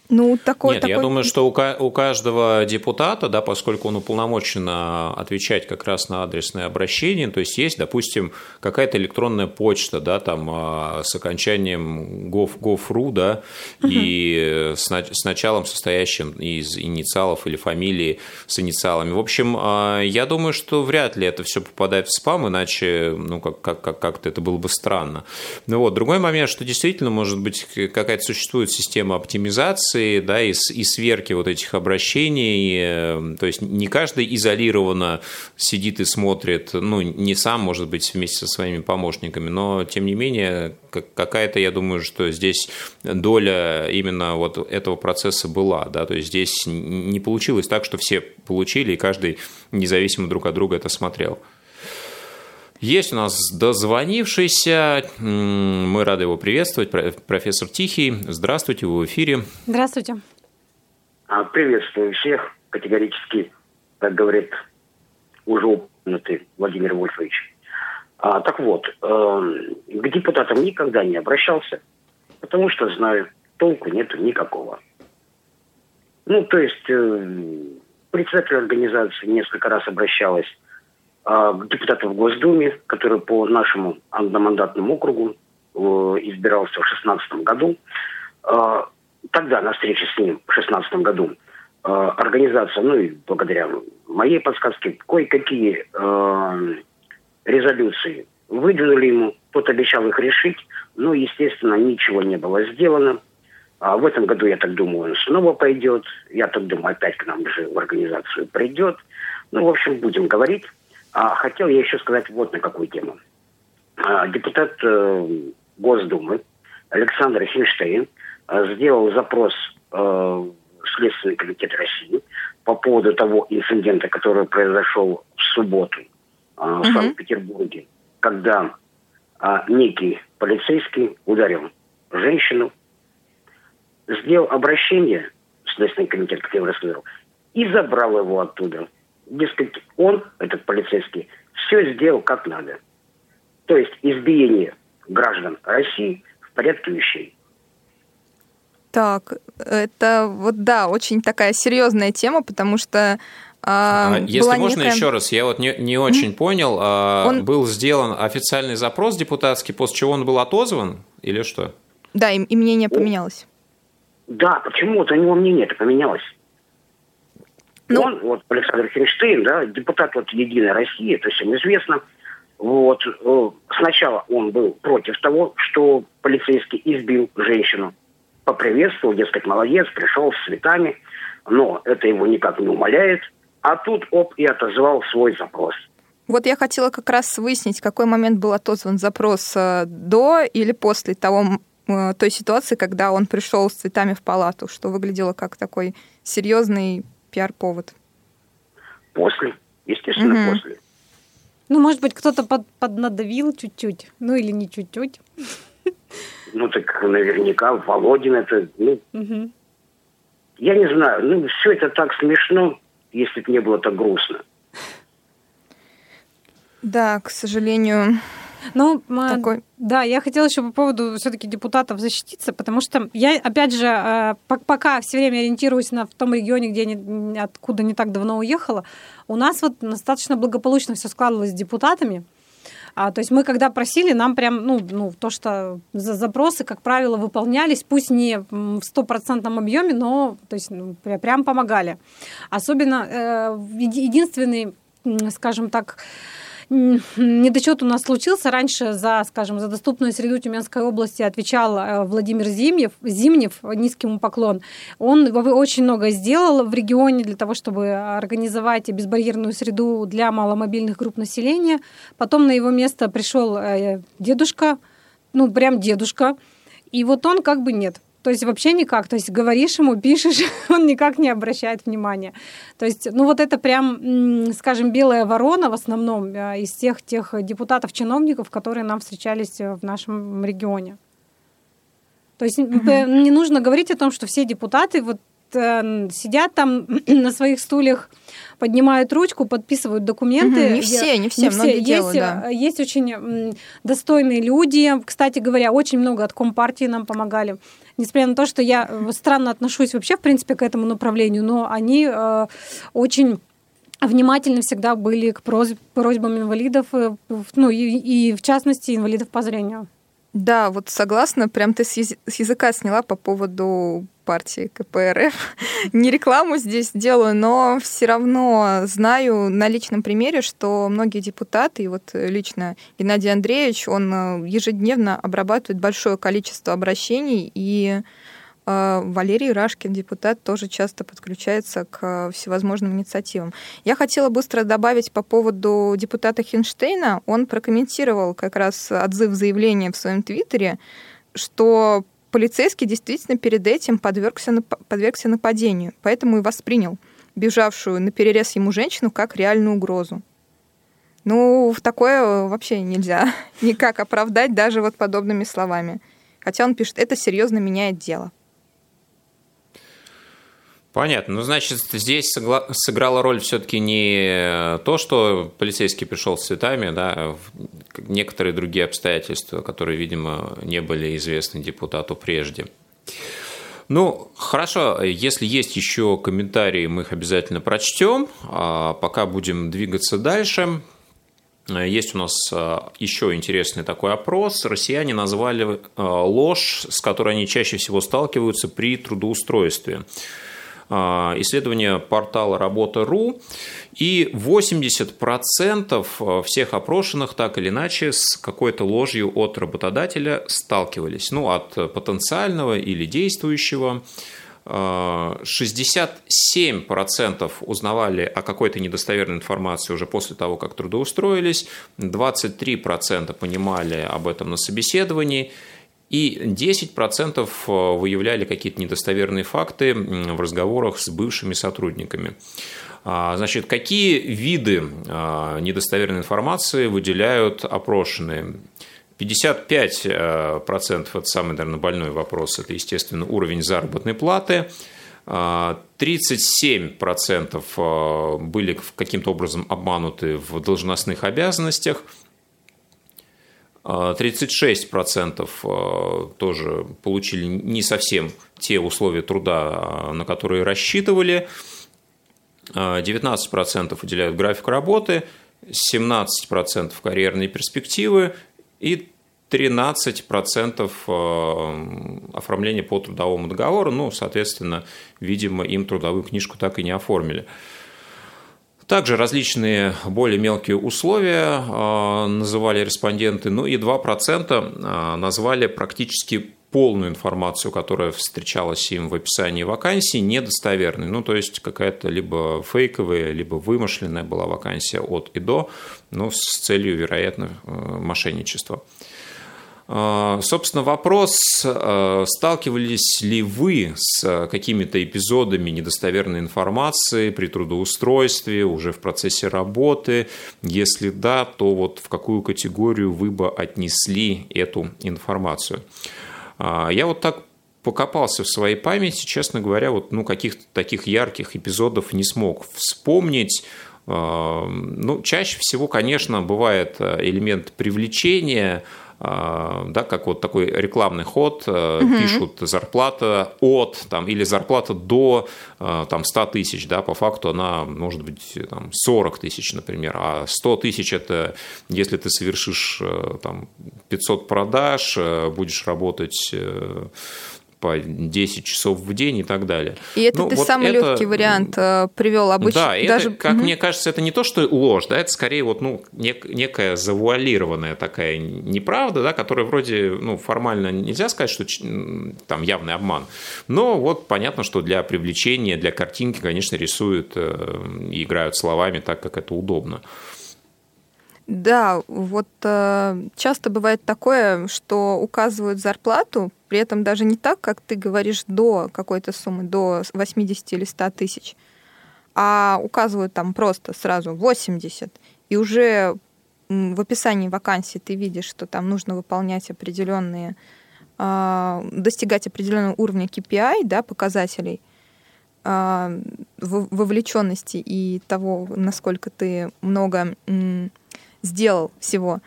ну, такой, Нет, такой... я думаю, что у, каждого депутата, да, поскольку он уполномочен отвечать как раз на адресное обращение, то есть есть, допустим, какая-то электронная почта, да, там а, с окончанием gov, gov.ru, да, угу. и с, с началом состоящим из инициалов или фамилии с инициалами. В общем, а, я думаю, что вряд ли это все попадает в спам, иначе, ну, как, как, как, как-то это было бы странно. Ну вот, другой момент, что действительно, может быть, какая-то существует система оптимизации, информации, да, и, и сверки вот этих обращений. Э, то есть не каждый изолированно сидит и смотрит, ну, не сам, может быть, вместе со своими помощниками, но, тем не менее, какая-то, я думаю, что здесь доля именно вот этого процесса была, да, то есть здесь не получилось так, что все получили, и каждый независимо друг от друга это смотрел. Есть у нас дозвонившийся, мы рады его приветствовать, профессор Тихий. Здравствуйте, вы в эфире. Здравствуйте. А, приветствую всех категорически, как говорит уже упомянутый Владимир Вольфович. А, так вот, э, к депутатам никогда не обращался, потому что знаю, толку нет никакого. Ну, то есть, э, председатель организации несколько раз обращалась депутата в Госдуме, который по нашему одномандатному округу э, избирался в 2016 году. А, тогда на встрече с ним в 2016 году организация, ну и благодаря моей подсказке, кое-какие резолюции выдвинули ему. Тот обещал их решить, но, естественно, ничего не было сделано. А в этом году, я так думаю, он снова пойдет. Я так думаю, опять к нам же в организацию придет. Ну, в общем, будем говорить. А хотел я еще сказать вот на какую тему. А, депутат э, Госдумы Александр Хинштейн э, сделал запрос э, в Следственный комитет России по поводу того инцидента, который произошел в субботу в Санкт-Петербурге, когда некий полицейский ударил женщину, сделал обращение в Следственный комитет, как я уже сказал, и забрал его оттуда дескать, он, этот полицейский, все сделал как надо. То есть избиение граждан России в порядке вещей. Так, это вот да, очень такая серьезная тема, потому что а, Если можно некая... еще раз, я вот не, не очень mm-hmm. понял, а, он... был сделан официальный запрос депутатский, после чего он был отозван или что? Да, и, и мнение поменялось. Да, почему-то у него мнение это поменялось. Ну... Он, вот Александр Хинштейн, да, депутат вот Единой России, это всем известно, Вот. Э, сначала он был против того, что полицейский избил женщину. Поприветствовал, дескать, молодец, пришел с цветами. Но это его никак не умаляет. А тут, оп, и отозвал свой запрос. Вот я хотела как раз выяснить, какой момент был отозван запрос э, до или после того, э, той ситуации, когда он пришел с цветами в палату, что выглядело как такой серьезный пиар-повод. После, естественно, угу. после. Ну, может быть, кто-то под, поднадавил чуть-чуть, ну или не чуть-чуть. Ну, так наверняка Володин это, ну, угу. я не знаю, ну, все это так смешно, если бы не было так грустно. Да, к сожалению, ну, такой. да, я хотела еще по поводу все-таки депутатов защититься, потому что я, опять же, э, пока все время ориентируюсь на в том регионе, где я откуда не так давно уехала, у нас вот достаточно благополучно все складывалось с депутатами. А, то есть мы когда просили, нам прям, ну, ну то, что за запросы, как правило, выполнялись, пусть не в стопроцентном объеме, но то есть, ну, прям помогали. Особенно э, единственный, скажем так, недочет у нас случился. Раньше за, скажем, за доступную среду Тюменской области отвечал э, Владимир Зимнев, Зимнев, низкий ему поклон. Он очень много сделал в регионе для того, чтобы организовать безбарьерную среду для маломобильных групп населения. Потом на его место пришел э, дедушка, ну, прям дедушка, и вот он как бы нет. То есть вообще никак. То есть говоришь ему, (laughs) пишешь, он никак не обращает внимания. То есть, ну вот это прям, скажем, белая ворона в основном э, из тех депутатов, чиновников, которые нам встречались э, в нашем регионе. То есть mm-hmm. не нужно говорить о том, что все депутаты вот сидят там (clears throat) на своих стульях, поднимают ручку, подписывают документы. Угу, не все, не все, не все. Есть, делают, да. есть очень достойные люди. Кстати говоря, очень много от Компартии нам помогали несмотря на то, что я э, странно отношусь вообще, в принципе, к этому направлению, но они э, очень внимательны всегда были к просьбам инвалидов, э, ну и, и в частности инвалидов по зрению. Да, вот согласна, прям ты с языка сняла по поводу партии КПРФ. (laughs) Не рекламу здесь делаю, но все равно знаю на личном примере, что многие депутаты, и вот лично Геннадий Андреевич, он э, ежедневно обрабатывает большое количество обращений, и Валерий Рашкин, депутат, тоже часто подключается к всевозможным инициативам. Я хотела быстро добавить по поводу депутата Хинштейна. Он прокомментировал как раз отзыв заявления в своем твиттере, что полицейский действительно перед этим подвергся, подвергся нападению, поэтому и воспринял бежавшую на перерез ему женщину как реальную угрозу. Ну, в такое вообще нельзя (laughs) никак оправдать даже вот подобными словами. Хотя он пишет, это серьезно меняет дело. Понятно. Ну, значит, здесь сыграла роль все-таки не то, что полицейский пришел с цветами, да, а некоторые другие обстоятельства, которые, видимо, не были известны депутату прежде. Ну, хорошо, если есть еще комментарии, мы их обязательно прочтем. А пока будем двигаться дальше. Есть у нас а, еще интересный такой опрос. Россияне назвали а, ложь, с которой они чаще всего сталкиваются при трудоустройстве. А, исследование портала Работа.ру, и 80% а, всех опрошенных так или иначе с какой-то ложью от работодателя сталкивались. Ну, от потенциального или действующего. 67% а, узнавали о какой-то недостоверной информации уже после того, как трудоустроились, 23% понимали об этом на собеседовании, и 10% э, выявляли какие-то недостоверные факты в разговорах с бывшими сотрудниками. А, значит, какие виды а, недостоверной информации выделяют опрошенные? 55% э, это самый, наверное, больной вопрос, это, естественно, уровень заработной платы. 37% а, э, были каким-то образом обмануты в должностных обязанностях, 36% э, тоже получили не совсем те условия труда, на которые рассчитывали. 19% уделяют график работы, 17% карьерные перспективы и 13% э, оформления по трудовому договору. Ну, соответственно, видимо, им трудовую книжку так и не оформили. Также различные более мелкие условия называли респонденты, ну и 2% назвали практически полную информацию, которая встречалась им в описании вакансии, недостоверной. Ну, то есть какая-то либо фейковая, либо вымышленная была вакансия от и до, ну, с целью, вероятно, э, мошенничества. А, собственно, вопрос, э, сталкивались ли вы с какими-то эпизодами недостоверной информации при трудоустройстве, уже в процессе работы? Если да, то вот в какую категорию вы бы отнесли эту информацию? А, я вот так покопался в своей памяти, честно говоря, вот ну, каких-то таких ярких эпизодов не смог вспомнить. А, ну, чаще всего, конечно, бывает элемент привлечения, а, да, как вот такой рекламный ход, угу. пишут зарплата от там, или зарплата до э, там, 100 тысяч, да, по факту она может быть там, 40 тысяч, например, а 100 тысяч – это если ты совершишь там, 500 продаж, будешь работать по 10 часов в день и так далее. И это ну, ты вот самый это... легкий вариант э, привел обычно. Да, даже... это, как угу. мне кажется, это не то, что ложь, да, это скорее вот, ну, нек- некая завуалированная такая неправда, да, которая вроде ну, формально нельзя сказать, что там явный обман. Но вот понятно, что для привлечения, для картинки, конечно, рисуют э, и играют словами так, как это удобно. Да, вот э, часто бывает такое, что указывают зарплату, при этом даже не так, как ты говоришь, до какой-то суммы, до 80 или 100 тысяч, а указывают там просто сразу 80. И уже в описании вакансии ты видишь, что там нужно выполнять определенные, э, достигать определенного уровня KPI, да, показателей э, вовлеченности и того, насколько ты много сделал всего.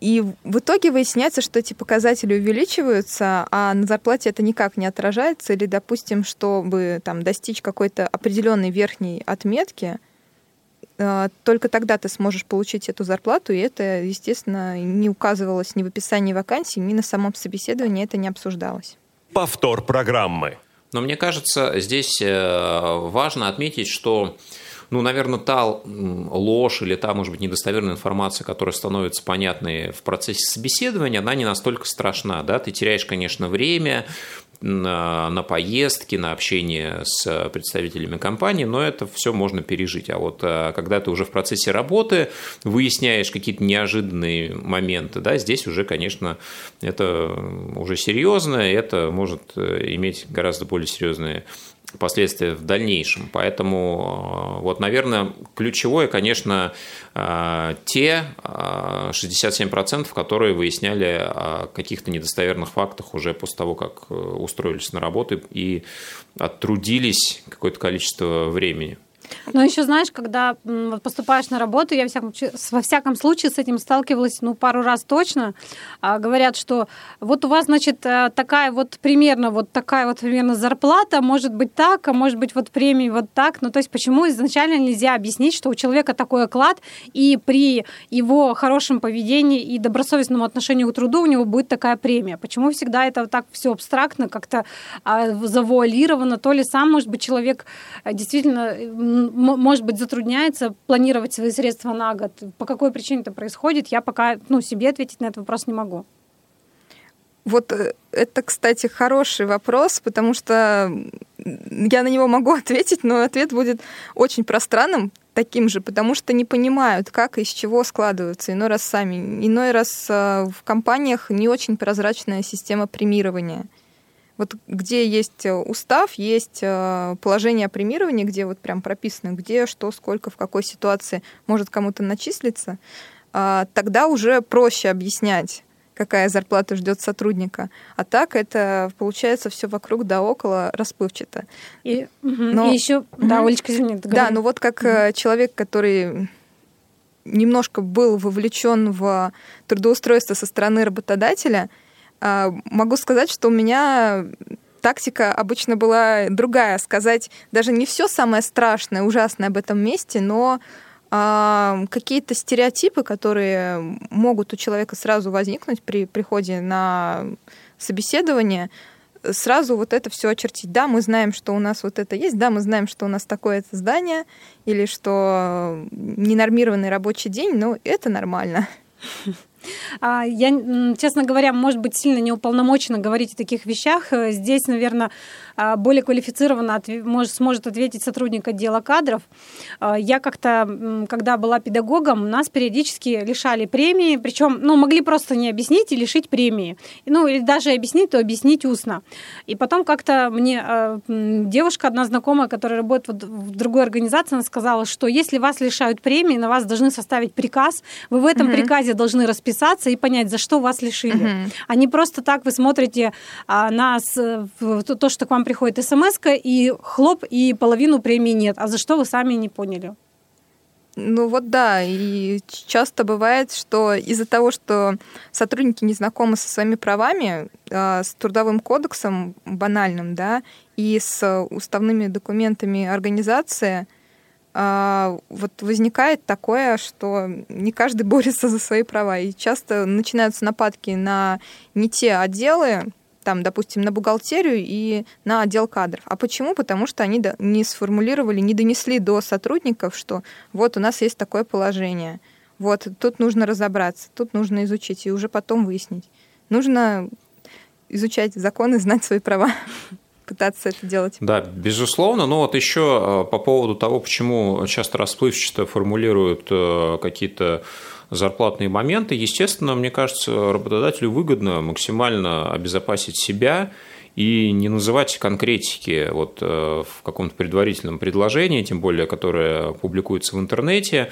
И в итоге выясняется, что эти показатели увеличиваются, а на зарплате это никак не отражается. Или, допустим, чтобы там, достичь какой-то определенной верхней отметки, э, только тогда ты сможешь получить эту зарплату, и это, естественно, не указывалось ни в описании вакансии, ни на самом собеседовании это не обсуждалось. Повтор программы. Но мне кажется, здесь э, важно отметить, что ну, наверное, та ложь или та, может быть, недостоверная информация, которая становится понятной в процессе собеседования, она не настолько страшна, да, ты теряешь, конечно, время, на, на поездки, на общение с представителями компании, но это все можно пережить. А вот э, когда ты уже в процессе работы выясняешь какие-то неожиданные моменты, да, здесь уже, конечно, это уже серьезно, это может э, иметь гораздо более серьезные последствия в дальнейшем. Поэтому, э, вот, наверное, ключевое, конечно, э, те 67%, э, которые выясняли о каких-то недостоверных фактах уже после того, как устроились на работу и оттрудились какое-то количество времени. Но еще знаешь, когда поступаешь на работу, я во всяком случае с этим сталкивалась, ну, пару раз точно. А, говорят, что вот у вас, значит, э, такая вот примерно, вот такая вот примерно зарплата, может быть так, а может быть вот премии вот так. Ну, то есть почему изначально нельзя объяснить, что у человека такой оклад, и при его хорошем поведении и добросовестном отношении к труду у него будет такая премия? Почему всегда это так все абстрактно, как-то а, завуалировано? То ли сам, может быть, человек э, действительно может быть, затрудняется планировать свои средства на год. По какой причине это происходит, я пока ну, себе ответить на этот вопрос не могу. Вот э, это, кстати, хороший вопрос, потому что я на него могу (laughs) ответить, но ответ будет очень пространным, таким же, потому что не понимают, как и из чего складываются. Иной раз сами. Иной раз э, в компаниях не очень прозрачная система премирования. Вот где есть э, устав, есть э, положение о премировании, где вот прям прописано, где, что, сколько, в какой ситуации может кому-то начислиться, а, тогда уже проще объяснять, какая зарплата ждет сотрудника. А так это получается все вокруг да около расплывчато. И, Но, и еще, угу. да, Олечка, извини, Да, ну вот как угу. человек, который немножко был вовлечен в трудоустройство со стороны работодателя, могу сказать, что у меня тактика обычно была другая, сказать даже не все самое страшное, ужасное об этом месте, но э, какие-то стереотипы, которые могут у человека сразу возникнуть при приходе на собеседование, сразу вот это все очертить. Да, мы знаем, что у нас вот это есть, да, мы знаем, что у нас такое-то здание, или что ненормированный рабочий день, но это нормально. А, я, честно говоря, может быть, сильно не уполномочена говорить о таких вещах. Э, здесь, наверное, более квалифицированно сможет ответить сотрудник отдела кадров. А, я как-то, когда была педагогом, нас периодически лишали премии, причем, ну, могли просто не объяснить и лишить премии. Ну, или даже объяснить, то объяснить устно. И потом как-то мне девушка, одна знакомая, которая работает в другой организации, она сказала, что если вас лишают премии, на вас должны составить приказ, вы в этом угу. приказе должны расписать расписаться и понять, за что вас лишили. Угу. А не просто так вы смотрите а, на то, что к вам приходит смс и хлоп, и половину премии нет. А за что вы сами не поняли? Ну вот да, и часто бывает, что из-за того, что сотрудники не знакомы со своими правами, а, с трудовым кодексом банальным, да, и с уставными документами организации, а, вот возникает такое, что не каждый (laughs) борется за свои права. И часто начинаются нападки на не те отделы, там, допустим, на бухгалтерию и на отдел кадров. А почему? Потому что они не сформулировали, не донесли до сотрудников, что вот у нас есть такое положение. Вот, тут нужно разобраться, тут нужно изучить и уже потом выяснить. Нужно изучать законы, знать свои права (laughs) пытаться это делать. Да, безусловно. Но вот еще э, по поводу того, почему часто расплывчато формулируют э, какие-то зарплатные моменты, естественно, мне кажется, работодателю выгодно максимально обезопасить себя и не называть конкретики вот э, в каком-то предварительном предложении, тем более, которое публикуется в интернете,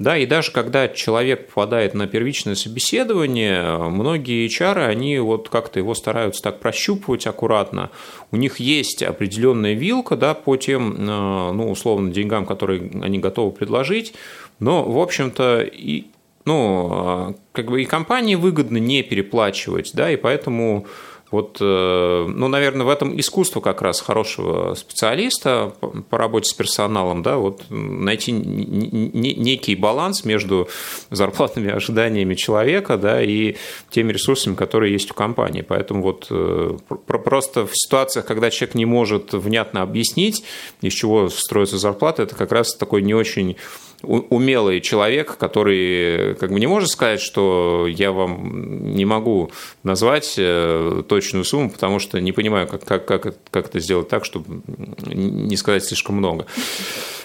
да, и даже когда человек попадает на первичное собеседование, многие HR, они вот как-то его стараются так прощупывать аккуратно. У них есть определенная вилка, да, по тем, э, ну, условно, деньгам, которые они готовы предложить. Но, в общем-то, и ну, э, как бы и компании выгодно не переплачивать, да, и поэтому вот, э, ну, наверное, в этом искусство как раз хорошего специалиста по работе с персоналом, да, вот найти некий баланс между зарплатными ожиданиями человека, да, и теми ресурсами, которые есть у компании. Поэтому вот э, просто в ситуациях, когда человек не может внятно объяснить, из чего строится зарплата, это как раз такой не очень умелый человек, который как бы не может сказать, что я вам не могу назвать э, точную сумму, потому что не понимаю, как, как, как, как это сделать так, чтобы не сказать слишком много.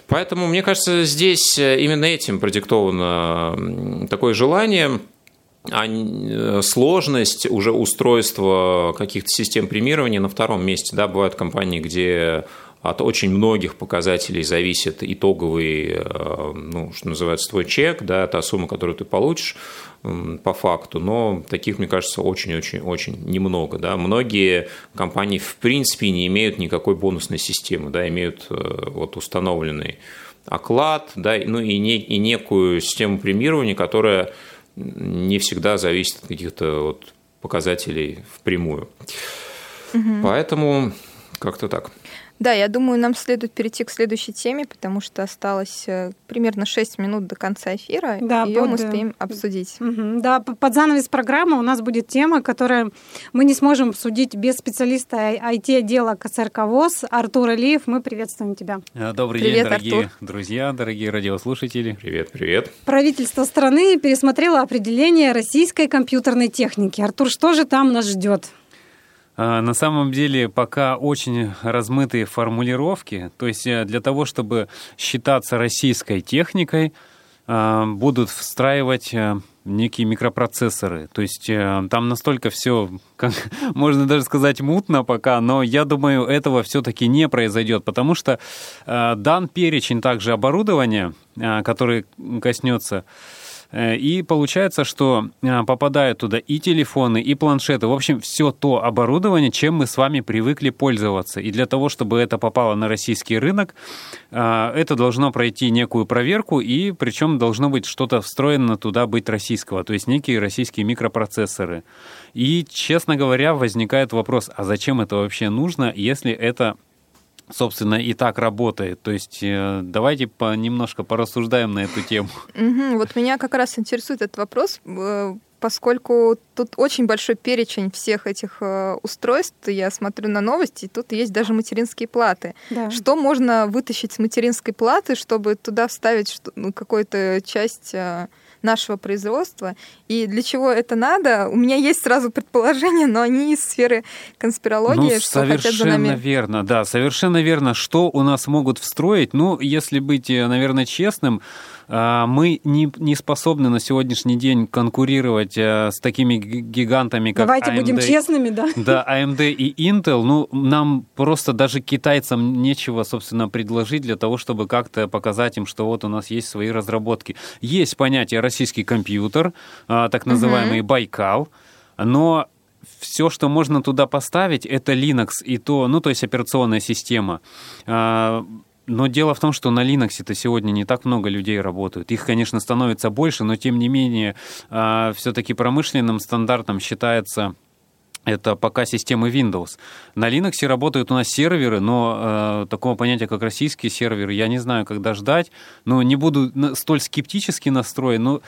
Поэтому, мне кажется, здесь именно этим продиктовано такое желание а э, сложность уже устройства каких-то систем премирования на втором месте. Да, бывают компании, где от очень многих показателей зависит итоговый, э, ну, что называется, твой чек, да, та сумма, которую ты получишь по факту, но таких, мне кажется, очень-очень-очень немного. Да. Многие компании в принципе не имеют никакой бонусной системы, да, имеют э, вот установленный оклад, да, ну и, не, и некую систему премирования, которая не всегда зависит от каких-то вот показателей впрямую. Угу. Поэтому как-то так. Да, я думаю, нам следует перейти к следующей теме, потому что осталось э, примерно 6 минут до конца эфира. Да, Ее под... мы успеем обсудить. Угу. Да, под занавес программы у нас будет тема, которую мы не сможем обсудить без специалиста IT-отдела КСРК ВОЗ Артур Алиев. Мы приветствуем тебя. Э, добрый привет, день, дорогие Артур. друзья, дорогие радиослушатели. Привет, привет. Правительство страны пересмотрело определение российской компьютерной техники. Артур, что же там нас ждет? А, на самом деле пока очень размытые формулировки. То есть э, для того, чтобы считаться российской техникой, а, будут встраивать э, некие микропроцессоры. То есть э, там настолько все, (laughs) можно даже сказать, мутно пока, но я думаю, этого все-таки не произойдет, потому что дан перечень также оборудования, который коснется и получается, что э, попадают туда и телефоны, и планшеты. В общем, все то оборудование, чем мы с вами привыкли пользоваться. И для того, чтобы это попало на российский рынок, э, это должно пройти некую проверку, и причем должно быть что-то встроено туда быть российского, то есть некие российские микропроцессоры. И, честно говоря, возникает вопрос, а зачем это вообще нужно, если это собственно, и так работает. То есть э, давайте по, немножко порассуждаем на эту тему. Угу, вот меня как раз интересует этот вопрос. Э, поскольку тут очень большой перечень всех этих э, устройств, я смотрю на новости, тут есть даже материнские платы. Да. Что можно вытащить с материнской платы, чтобы туда вставить ну, какую-то часть нашего производства. И для чего это надо? У меня есть сразу предположения, но они из сферы конспирологии, ну, что хотят за нами. Совершенно верно, да, совершенно верно. Что у нас могут встроить? Ну, если быть, э, наверное, честным, мы не, не способны на сегодняшний день конкурировать э, с такими гигантами, как Давайте AMD, будем честными, да? Да, AMD и Intel. Ну, нам просто даже китайцам нечего, собственно, предложить для того, чтобы как-то показать им, что вот у нас есть свои разработки. Есть понятие российский компьютер, а, так называемый угу. Байкал, но все, что можно туда поставить, это Linux и то, ну, то есть операционная система. Но дело в том, что на Linux-то сегодня не так много людей работают. Их, конечно, становится больше, но тем не менее а, все-таки промышленным стандартом считается это пока системы Windows. На Linux работают у нас серверы, но э, такого понятия, как российские серверы, я не знаю, когда ждать. Но не буду столь скептически настроен. Но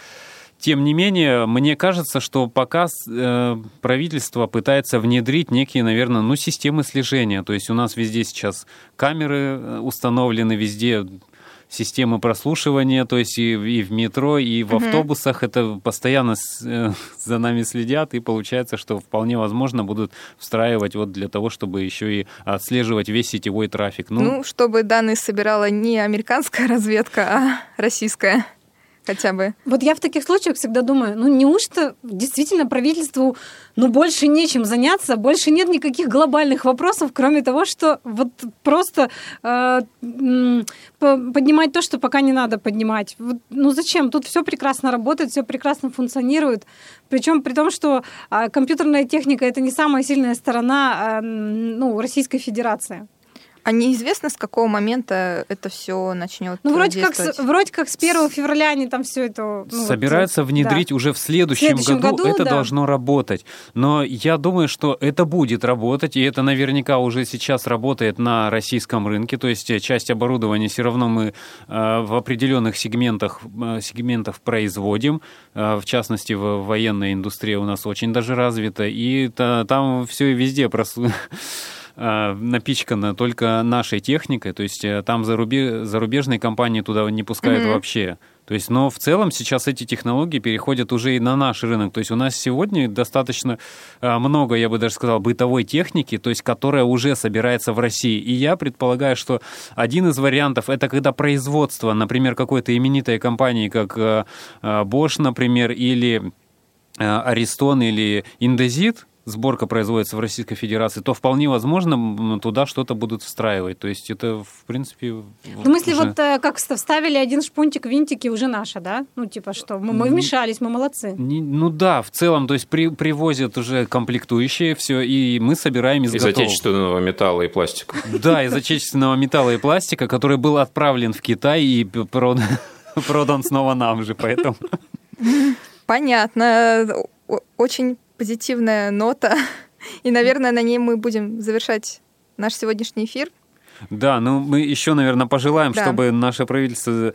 тем не менее, мне кажется, что пока э, правительство пытается внедрить некие, наверное, ну, системы слежения. То есть у нас везде сейчас камеры э, установлены, везде системы прослушивания, то есть и, и в метро, и в автобусах это постоянно с, э, за нами следят, и получается, что вполне возможно будут встраивать вот для того, чтобы еще и отслеживать весь сетевой трафик. Ну, ну чтобы данные собирала не американская (laughs) разведка, а российская хотя бы. Вот я в таких случаях всегда думаю, ну неужто действительно правительству ну больше нечем заняться, больше нет никаких глобальных вопросов, кроме того, что вот просто э, поднимать то, что пока не надо поднимать. Вот, ну зачем? Тут все прекрасно работает, все прекрасно функционирует. Причем при том, что э, компьютерная техника это не самая сильная сторона э, ну, Российской Федерации. А неизвестно, с какого момента это все начнет Ну, вроде как, с, вроде как с 1 февраля они там все это... Ну, Собираются вот, внедрить да. уже в следующем, в следующем году, году это да. должно работать. Но я думаю, что это будет работать, и это наверняка уже сейчас работает на российском рынке, то есть часть оборудования все равно мы э, в определенных сегментах, э, сегментах производим, э, в частности, в военной индустрии у нас очень даже развита, и там все везде просто Э, (laughs) напичкана только нашей техникой, то есть э, там зарубеж, зарубежные компании туда не пускают mm-hmm. вообще. То есть, но в целом сейчас эти технологии переходят уже и на наш рынок. То есть у нас сегодня достаточно э, много, я бы даже сказал, бытовой техники, то есть которая уже собирается в России. И я предполагаю, что один из вариантов это когда производство, например, какой-то именитой компании, как Bosch, например, или Аристон или Индезит, сборка производится в Российской Федерации, то вполне возможно туда что-то будут встраивать. То есть это, в принципе... В смысле, уже... вот э, как вставили один шпунтик, винтики уже наше, да? Ну, типа что, мы, мы вмешались, мы молодцы. Не, ну да, в целом, то есть при, привозят уже комплектующие все, и мы собираем из, из отечественного металла и пластика. Да, из отечественного металла и пластика, который был отправлен в Китай и продан, (laughs) продан снова нам же, поэтому... Понятно. Очень позитивная нота. (laughs) И, наверное, на ней мы будем завершать наш сегодняшний эфир. Да, ну мы еще, наверное, пожелаем, да. чтобы наше правительство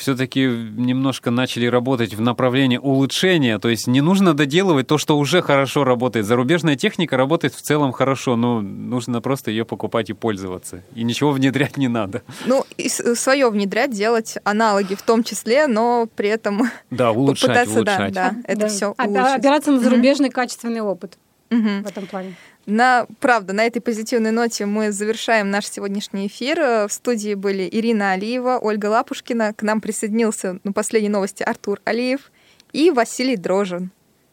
все-таки немножко начали работать в направлении улучшения. То есть не нужно доделывать то, что уже хорошо работает. Зарубежная техника работает в целом хорошо, но нужно просто ее покупать и пользоваться. И ничего внедрять не надо. Ну, и свое внедрять, делать аналоги в том числе, но при этом да, (laughs) улучшать, попытаться, улучшать. Да, да, это да. все улучшить. Опираться на зарубежный mm-hmm. качественный опыт mm-hmm. в этом плане. На, правда, на этой позитивной ноте мы завершаем наш сегодняшний эфир. В студии были Ирина Алиева, Ольга Лапушкина. К нам присоединился на последней новости Артур Алиев и Василий Дрожин.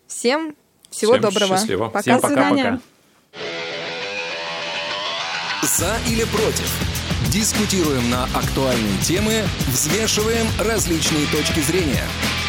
Всем всего Всем доброго. Счастливо. Пока. Всем пока-пока. За или против? Дискутируем на актуальные темы, взвешиваем различные точки зрения –